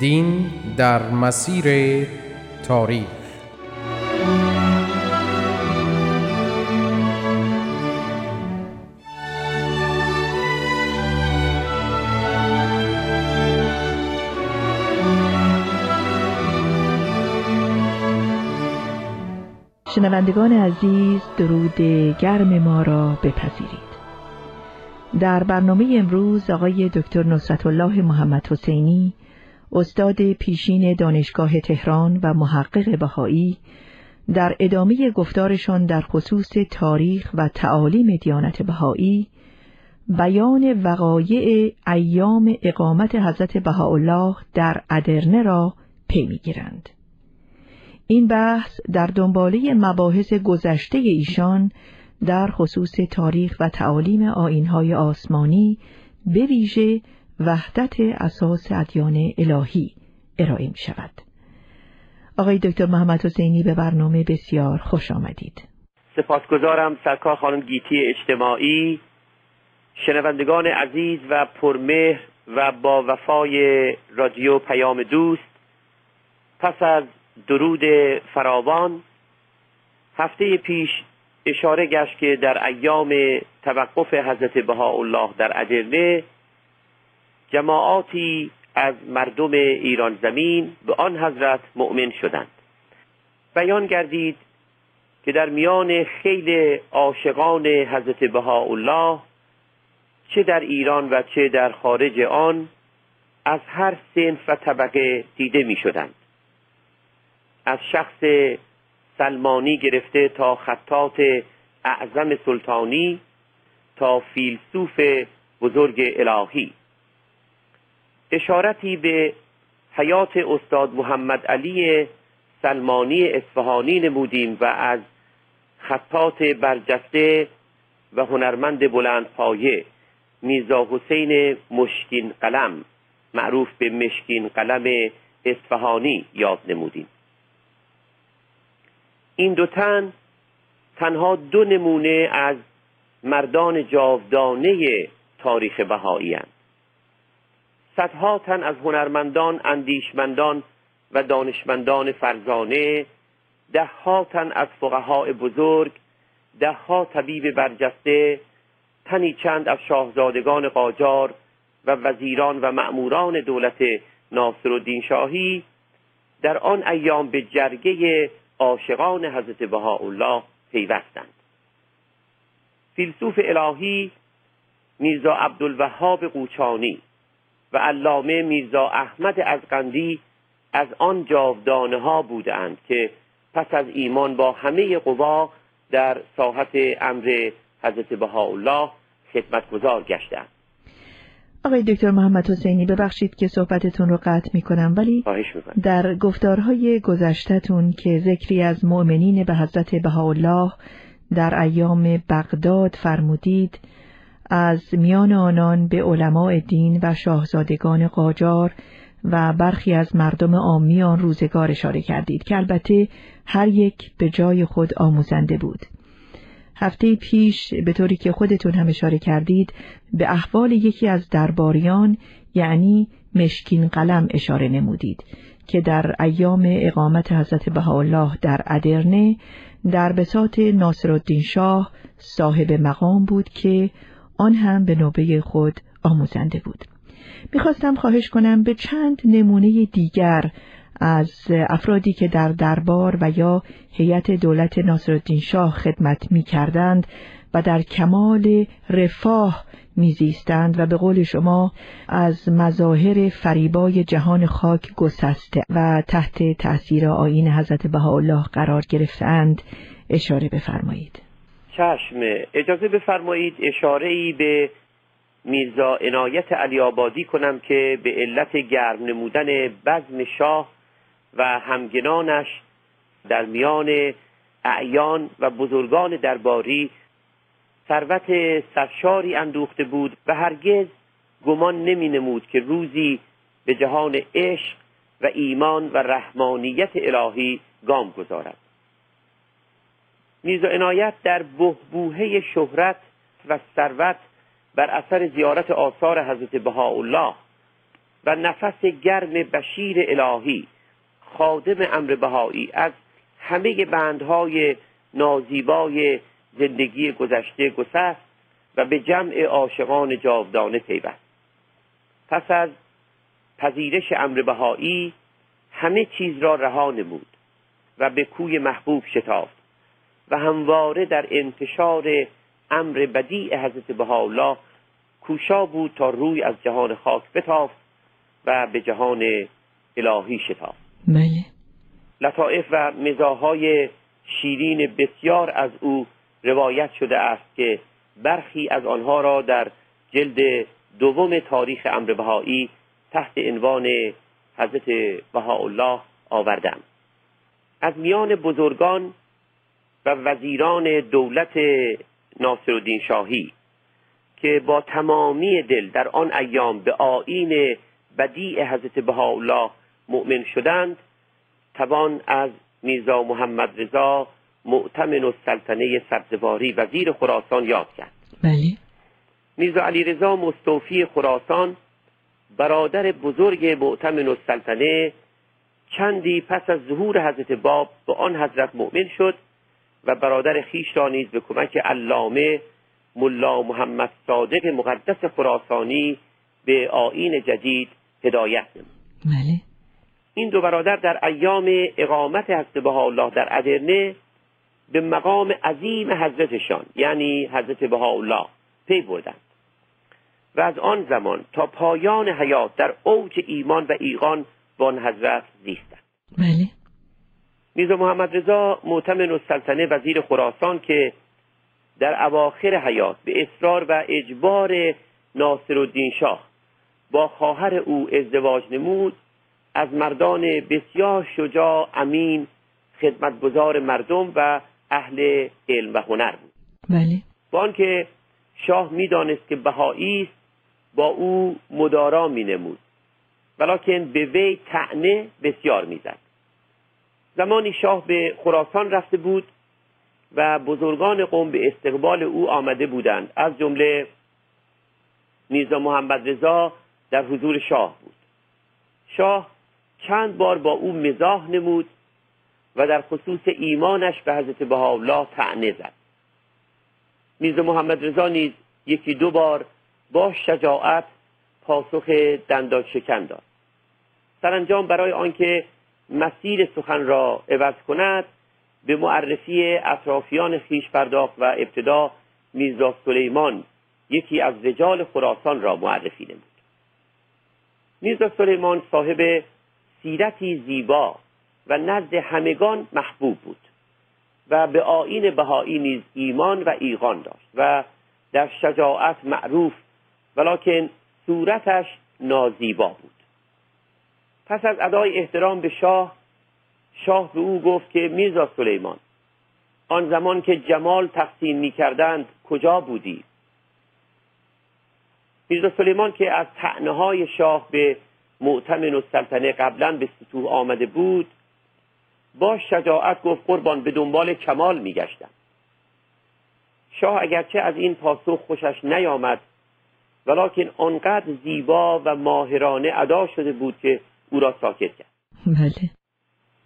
دین در مسیر تاریخ. شنوندگان عزیز درود گرم ما را بپذیرید. در برنامه امروز آقای دکتر نصرت الله محمد حسینی استاد پیشین دانشگاه تهران و محقق بهایی در ادامه گفتارشان در خصوص تاریخ و تعالیم دیانت بهایی بیان وقایع ایام اقامت حضرت بهاءالله در ادرنه را پی می‌گیرند. این بحث در دنباله مباحث گذشته ایشان در خصوص تاریخ و تعالیم آینهای آسمانی به ویژه وحدت اساس ادیان الهی ارائه می شود. آقای دکتر محمد حسینی به برنامه بسیار خوش آمدید. سپاسگزارم سرکار خانم گیتی اجتماعی شنوندگان عزیز و پرمهر و با وفای رادیو پیام دوست پس از درود فراوان هفته پیش اشاره گشت که در ایام توقف حضرت بهاءالله در ادرنه جماعاتی از مردم ایران زمین به آن حضرت مؤمن شدند. بیان گردید که در میان خیلی عاشقان حضرت بهاءالله چه در ایران و چه در خارج آن از هر سنف و طبقه دیده می شدند از شخص سلمانی گرفته تا خطات اعظم سلطانی تا فیلسوف بزرگ الهی. اشارتی به حیات استاد محمد علی سلمانی اصفهانی نمودیم و از خطات برجسته و هنرمند بلند پایه میرزا حسین مشکین قلم معروف به مشکین قلم اصفهانی یاد نمودیم. این دو تن تنها دو نمونه از مردان جاودانه تاریخ بهایی صدها تن از هنرمندان اندیشمندان و دانشمندان فرزانه دهها تن از فقهای بزرگ دهها طبیب برجسته تنی چند از شاهزادگان قاجار و وزیران و مأموران دولت ناصرالدین شاهی در آن ایام به جرگه عاشقان حضرت بهاءالله پیوستند. فیلسوف الهی میرزا عبدالوهاب قوچانی و علامه میرزا احمد از قندی از آن جاودانه ها بودند که پس از ایمان با همه قوا در ساحت امر حضرت بهاءالله خدمتگزار گشتند. آقای دکتر محمد حسینی ببخشید که صحبتتون رو قطع می کنم ولی در گفتارهای گذشتهتون که ذکری از مؤمنین به حضرت بهاءالله در ایام بغداد فرمودید از میان آنان به علماء دین و شاهزادگان قاجار و برخی از مردم عامی آن روزگار اشاره کردید که البته هر یک به جای خود آموزنده بود. هفته پیش به طوری که خودتون هم اشاره کردید به احوال یکی از درباریان یعنی مشکین قلم اشاره نمودید که در ایام اقامت حضرت بهاءالله در ادرنه در بساط ناصرالدین شاه صاحب مقام بود که آن هم به نوبه خود آموزنده بود. می‌خواستم خواهش کنم به چند نمونه دیگر از افرادی که در دربار و یا هیئت دولت ناصرالدین شاه خدمت می کردند و در کمال رفاه میزیستند و به قول شما از مظاهر فریبای جهان خاک گسسته و تحت تأثیر آین حضرت بهاءالله قرار گرفتند اشاره بفرمایید چشم. اجازه بفرمایید اشاره ای به میرزا عنایت علی آبادی کنم که به علت گرم نمودن بزم شاه و همگنانش در میان اعیان و بزرگان درباری ثروت سرشاری اندوخته بود و هرگز گمان نمی نمود که روزی به جهان عشق و ایمان و رحمانیت الهی گام گذارد. میرزا عنایت در بهبوهه شهرت و ثروت بر اثر زیارت آثار حضرت بهاءالله و نفس گرم بشیر الهی خادم امر بهایی از همه بندهای نازیبای زندگی گذشته گسست و به جمع عاشقان جاودانه پیوست. پس از پذیرش امر بهایی همه چیز را رها نمود و به کوی محبوب شتافت. و همواره در انتشار امر بدیع حضرت بهاءالله کوشا بود تا روی از جهان خاک بتافت و به جهان الهی شتافت. بله. لطائف و مزاهای شیرین بسیار از او روایت شده است که برخی از آنها را در جلد دوم تاریخ امر بهایی تحت عنوان حضرت بهاءالله آوردم از میان بزرگان و وزیران دولت ناصرالدین شاهی که با تمامی دل در آن ایام به آین بدیع حضرت بهاءالله مؤمن شدند توان از میرزا محمد رضا معتمن السلطنه سبزواری وزیر خراسان یاد کرد. بله. میرزا علی رضا مستوفی خراسان برادر بزرگ معتمن السلطنه چندی پس از ظهور حضرت باب به آن حضرت مؤمن شد و برادر خیش را نیز به کمک علامه ملا محمد صادق مقدس خراسانی به آین جدید هدایت نمود. بله. این دو برادر در ایام اقامت حضرت الله در ادرنه به مقام عظیم حضرتشان یعنی حضرت بهاءالله پی بردند. و از آن زمان تا پایان حیات در اوج ایمان و ایقان با آن حضرت زیستند. بله. میرزا محمد رضا معتمن السلطنه وزیر خراسان که در اواخر حیات به اصرار و اجبار ناصر الدین شاه با خواهر او ازدواج نمود از مردان بسیار شجاع امین خدمتگزار مردم و اهل علم و هنر بود. بله. با آنکه شاه می‌دانست که بهایی است با او مدارا می نمود ولیکن به وی تعنه بسیار می‌زد. زمانی شاه به خراسان رفته بود و بزرگان قوم به استقبال او آمده بودند. از جمله میرزا محمد رضا در حضور شاه بود. شاه چند بار با او مزاح نمود و در خصوص ایمانش به حضرت بهاءالله تعنه زد. میرزا محمد رضا نیز یکی دو بار با شجاعت پاسخ دندان شکن داد. سرانجام برای آنکه مسیر سخن را عوض کند به معرفی اطرافیان خیش پرداخت و ابتدا میرزا سلیمان یکی از رجال خراسان را معرفی نمود. میرزا سلیمان صاحب سیرتی زیبا و نزد همگان محبوب بود و به آین بهایی نیز ایمان و ایقان داشت و در شجاعت معروف ولیکن صورتش نازیبا بود. پس از ادای احترام به شاه شاه به او گفت که میرزا سلیمان آن زمان که جمال تقسیم می کردند کجا بودی؟ میرزا سلیمان که از تعنه شاه به معتمن و سلطنه قبلا به سطوح آمده بود با شجاعت گفت قربان به دنبال کمال میگشتم شاه اگرچه از این پاسخ خوشش نیامد ولیکن آنقدر زیبا و ماهرانه ادا شده بود که او را ساکت کرد. بله.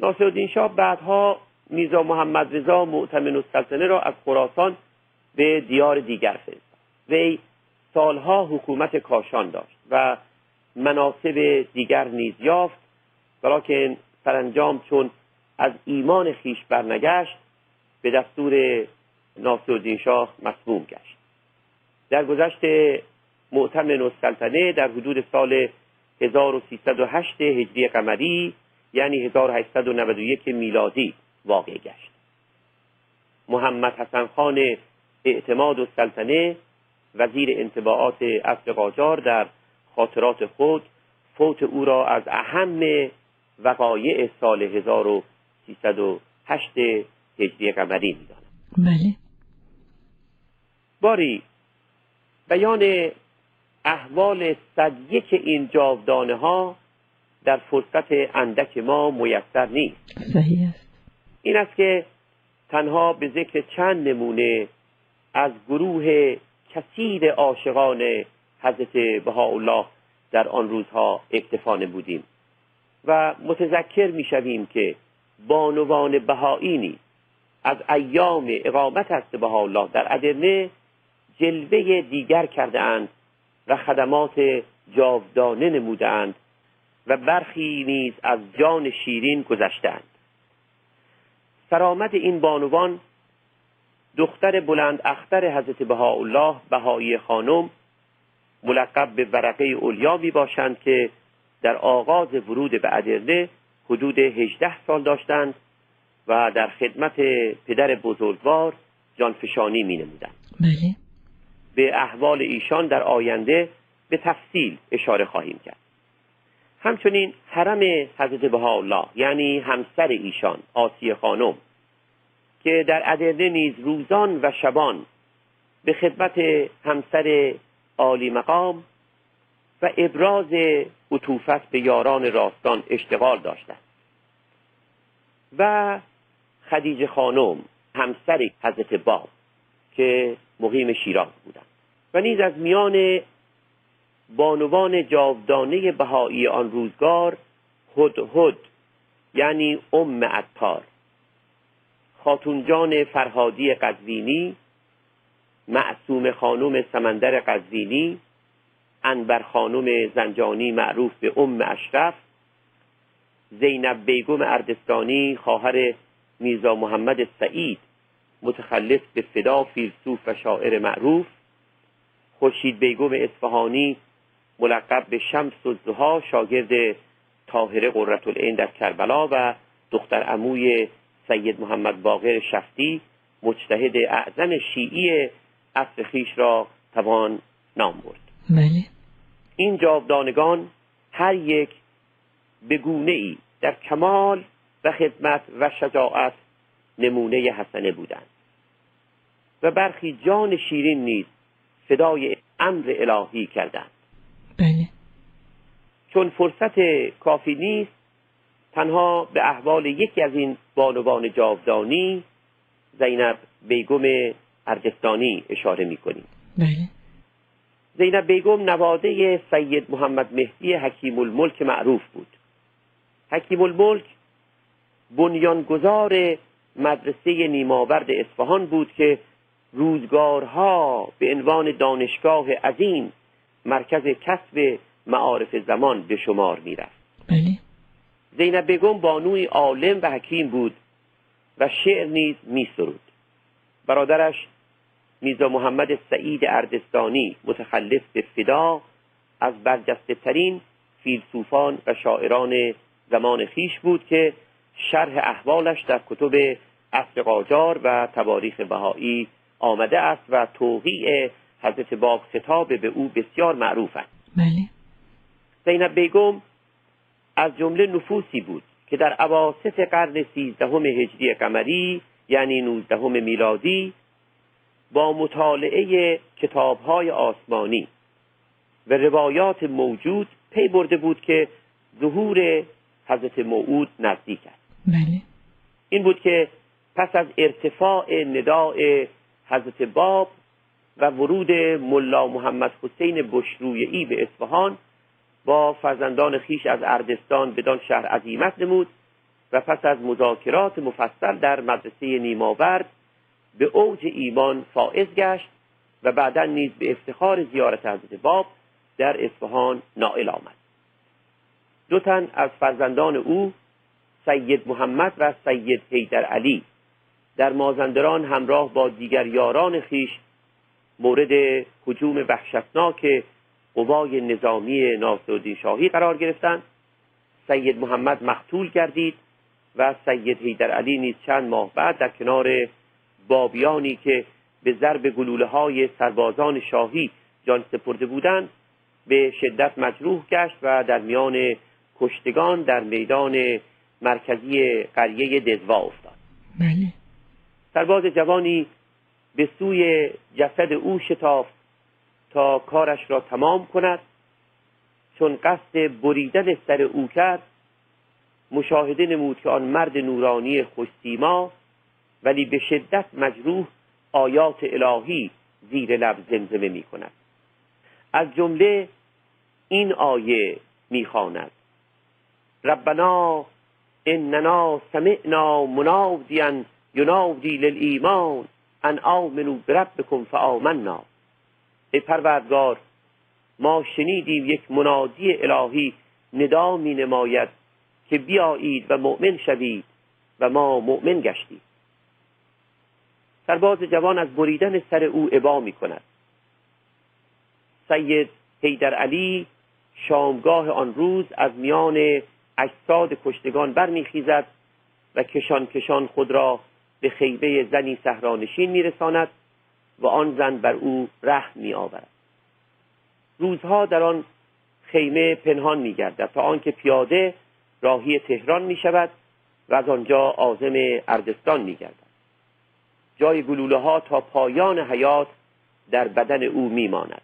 ناصرالدین شاه بعدها میرزا محمد رضا معتمن السلطنه را از خراسان به دیار دیگر فرستاد. وی سالها حکومت کاشان داشت و مناسب دیگر نیز یافت ولیکن سرانجام چون از ایمان خیش برنگشت به دستور ناصرالدین شاه مسموم گشت. در گذشت معتمن السلطنه در حدود سال 1308 هجری قمری یعنی 1891 میلادی واقع گشت. محمد حسن خان اعتماد و سلطنه وزیر انتباعات اصل قاجار در خاطرات خود فوت او را از اهم وقایع سال 1308 هجری قمری می‌دانم بله. باری بیان احوال صد یک این جاودانه ها در فرصت اندک ما میسر نیست. صحیح است. این است که تنها به ذکر چند نمونه از گروه کثیر عاشقان حضرت بهاءالله در آن روزها اکتفا بودیم و متذکر می‌شویم که بانوان بهایی نیز از ایام اقامت هست بهاءالله در ادرنه جلوه دیگر کرده اند و خدمات جاودانه نمودند و برخی نیز از جان شیرین گذشتند سرآمد این بانوان دختر بلند اختر حضرت بهاءالله بهایی خانم ملقب به ورقه اولیا می باشند که در آغاز ورود به ادرنه حدود 18 سال داشتند و در خدمت پدر بزرگوار جانفشانی می نمودند. بله. به احوال ایشان در آینده به تفصیل اشاره خواهیم کرد. همچنین حرم حضرت بهاءالله یعنی همسر ایشان آسیه خانم که در ادرنه نیز روزان و شبان به خدمت همسر عالی مقام و ابراز عطوفت به یاران راستان اشتغال داشتند و خدیجه خانم همسر حضرت باب که مقیم شیراز بودند و نیز از میان بانوان جاودانه بهایی آن روزگار هد یعنی ام عطار خاتونجان فرهادی قزوینی معصوم خانم سمندر قزوینی انبر خانم زنجانی معروف به ام اشرف زینب بیگم اردستانی خواهر میرزا محمد سعید متخلف به فدا فیلسوف و شاعر معروف خورشید بیگم اصفهانی ملقب به شمس و زها شاگرد طاهره قررت العین در کربلا و دختر عموی سید محمد باقر شفتی مجتهد اعظم شیعی اصل خیش را توان نام برد. بله. این جاودانگان هر یک به گونه ای در کمال و خدمت و شجاعت نمونه حسنه بودند و برخی جان شیرین نیز فدای امر الهی کردند. بله. چون فرصت کافی نیست تنها به احوال یکی از این بانوان جاودانی زینب بیگم ارجستانی اشاره می کنیم بله. زینب بیگم نواده سید محمد مهدی حکیم الملک معروف بود. حکیم الملک بنیانگذار مدرسه نیماورد اصفهان بود که روزگارها به عنوان دانشگاه عظیم مرکز کسب معارف زمان به شمار می‌رفت. بله. زینب بیگم بانوی عالم و حکیم بود و شعر نیز میسرود. برادرش میزا محمد سعید اردستانی متخلف به فدا از برجسته ترین فیلسوفان و شاعران زمان خیش بود که شرح احوالش در کتب اصل قاجار و تواریخ بهایی آمده است و توقیع حضرت باب خطاب به او بسیار معروف است. بله. زینب بیگم از جمله نفوسی بود که در عواست قرن سیزدهم هجری قمری یعنی نوزدهم میلادی با مطالعه کتابهای آسمانی و روایات موجود پی برده بود که ظهور حضرت موعود نزدیک است. بله. این بود که پس از ارتفاع نداع حضرت باب و ورود ملا محمد حسین بشرویعی به اصفهان با فرزندان خیش از اردستان بدان شهر عظیمت نمود و پس از مذاکرات مفصل در مدرسه نیماورد به اوج ایمان فائز گشت و بعدا نیز به افتخار زیارت حضرت باب در اصفهان نائل آمد. دو تن از فرزندان او سید محمد و سید حیدر علی. در مازندران همراه با دیگر یاران خیش مورد حجوم وحشتناک قوای نظامی ناصرالدین شاهی قرار گرفتند. سید محمد مقتول گردید و سید حیدر علی نیز چند ماه بعد در کنار بابیانی که به ضرب گلوله های سربازان شاهی جان سپرده بودند به شدت مجروح گشت و در میان کشتگان در میدان مرکزی قریه دزوا افتاد. بله. سرباز جوانی به سوی جسد او شتافت تا کارش را تمام کند. چون قصد بریدن سر او کرد مشاهده نمود که آن مرد نورانی خوشسیما ولی به شدت مجروح آیات الهی زیر لب زمزمه می کند. از جمله این آیه می‌خواند ربنا اننا سمعنا منادیا ینادی للایمان ان آمنوا بربکم فآمنا. ای پروردگار ما شنیدیم یک منادی الهی ندا می نماید که بیایید و مؤمن شوید و ما مؤمن گشتیم. سرباز جوان از بریدن سر او ابا می کند. سید حیدر علی شامگاه آن روز از میان اجساد کشتگان برمیخیزد و کشان کشان خود را به خیبه زنی سهرانشین میرساند و آن زن بر او رحم میآورد روزها در آن خیمه پنهان میگردد تا آنکه پیاده راهی تهران می شود و از آنجا عازم اردستان می گردد. جای گلوله ها تا پایان حیات در بدن او می ماند.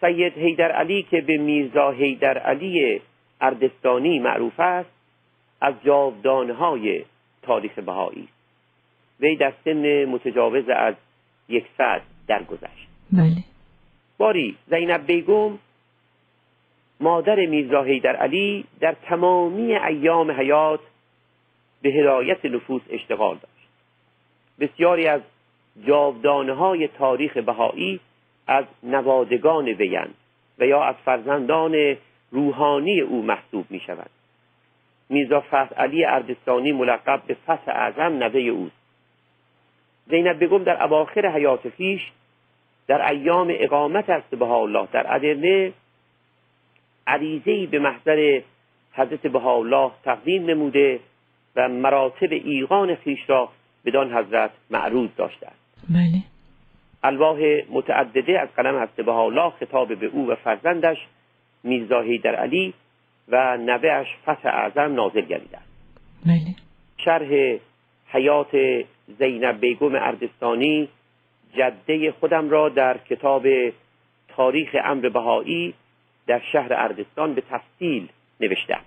سید حیدر علی که به میرزا حیدر علی اردستانی معروف است از جاودانهای تاریخ بهایی. وی در سن متجاوز از یکصد درگذشت. بله. باری زینب بیگم مادر میرزا حیدر علی در تمامی ایام حیات به هدایت نفوس اشتغال داشت. بسیاری از جاودانه های تاریخ بهایی از نوادگان ویند و یا از فرزندان روحانی او محسوب می شود میرزا فتح علی اردستانی ملقب به فتح اعظم نوه اوست. زینب بگم در اواخر حیات خیش در ایام اقامت است الله در ادرنه عریضهای به محضر حضرت بهاءالله تقدیم نموده و مراتب ایقان خیش را بدان حضرت معروض داشته است بله. الواح متعدده از قلم حضرت بهاءالله خطاب به او و فرزندش میرزا در علی و نوهش فتح اعظم نازل گردیده است بله. شرح حیات زینب بیگم اردستانی جده خودم را در کتاب تاریخ امر بهایی در شهر اردستان به تفصیل نوشته.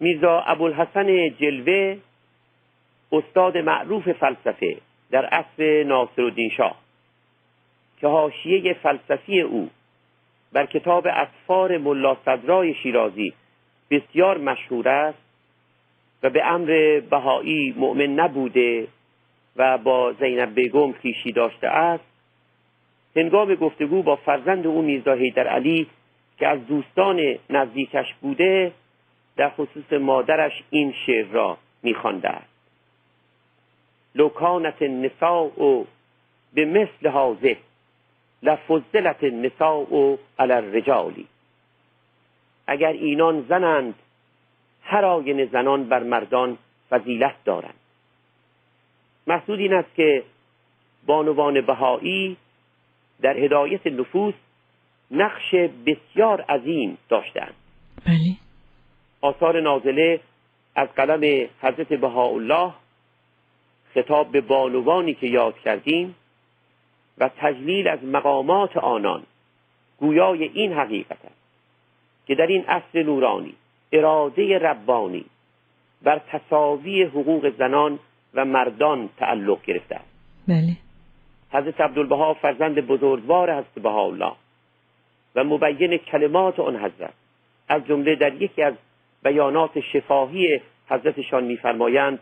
میرزا ابوالحسن جلوه استاد معروف فلسفه در عصر ناصرالدین شاه. که حاشیه فلسفی او بر کتاب اطفار ملا صدرای شیرازی. بسیار مشهور است و به امر بهایی مؤمن نبوده و با زینب بیگم خیشی داشته است. هنگام گفتگو با فرزند او میرزا حیدر علی که از دوستان نزدیکش بوده در خصوص مادرش این شعر را میخوانده است. لوکانت النساء به مثل حاضه لفضلت النساء علی الرجالی اگر اینان زنند هر آین زنان بر مردان فضیلت دارند. محسود این است که بانوان بهایی در هدایت نفوس نقش بسیار عظیم داشتند. بله. آثار نازله از قلم حضرت بهاءالله خطاب به بانوانی که یاد کردیم و تجلیل از مقامات آنان. گویای این حقیقت است که در این عصر نورانی اراده ربانی بر تصاوی حقوق زنان و مردان تعلق گرفته است. بله. حضرت عبدالبها فرزند بزرگوار حضرت الله و مبین کلمات آن حضرت از جمله در یکی از بیانات شفاهی حضرتشان میفرمایند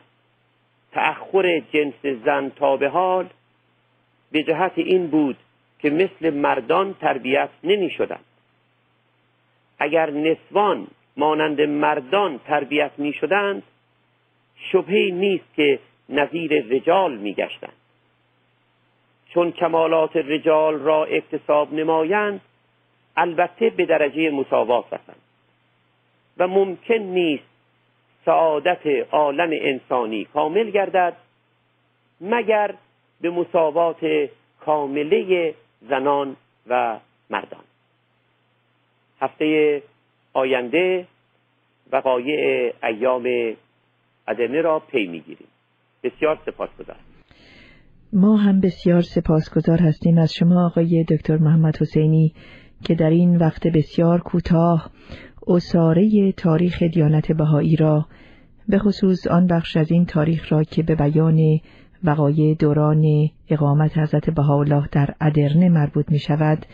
تأخر جنس زن تا به حال به جهت این بود که مثل مردان تربیت نمی شدند. اگر نسوان مانند مردان تربیت می شدند شبهی نیست که نظیر رجال می گشتند چون کمالات رجال را اکتساب نمایند البته به درجه مساوات رسند و ممکن نیست سعادت عالم انسانی کامل گردد مگر به مساوات کامله زنان و مردان. هفته آینده وقایع ایام ادمه را پی می‌گیریم. بسیار سپاسگزارم. ما هم بسیار سپاسگزار هستیم از شما آقای دکتر محمد حسینی که در این وقت بسیار کوتاه اساره تاریخ دیانت بهایی را به خصوص آن بخش از این تاریخ را که به بیان وقایع دوران اقامت حضرت بهاءالله در ادرنه مربوط می شود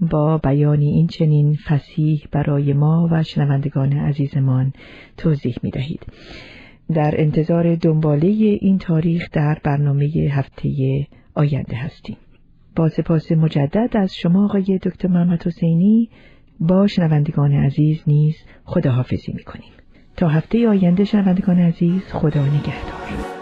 با بیانی این چنین فسیح برای ما و شنوندگان عزیزمان توضیح می دهید. در انتظار دنباله این تاریخ در برنامه هفته آینده هستیم. با سپاس مجدد از شما آقای دکتر محمد حسینی با شنوندگان عزیز نیز خداحافظی می کنیم. تا هفته آینده شنوندگان عزیز خدا نگهدار.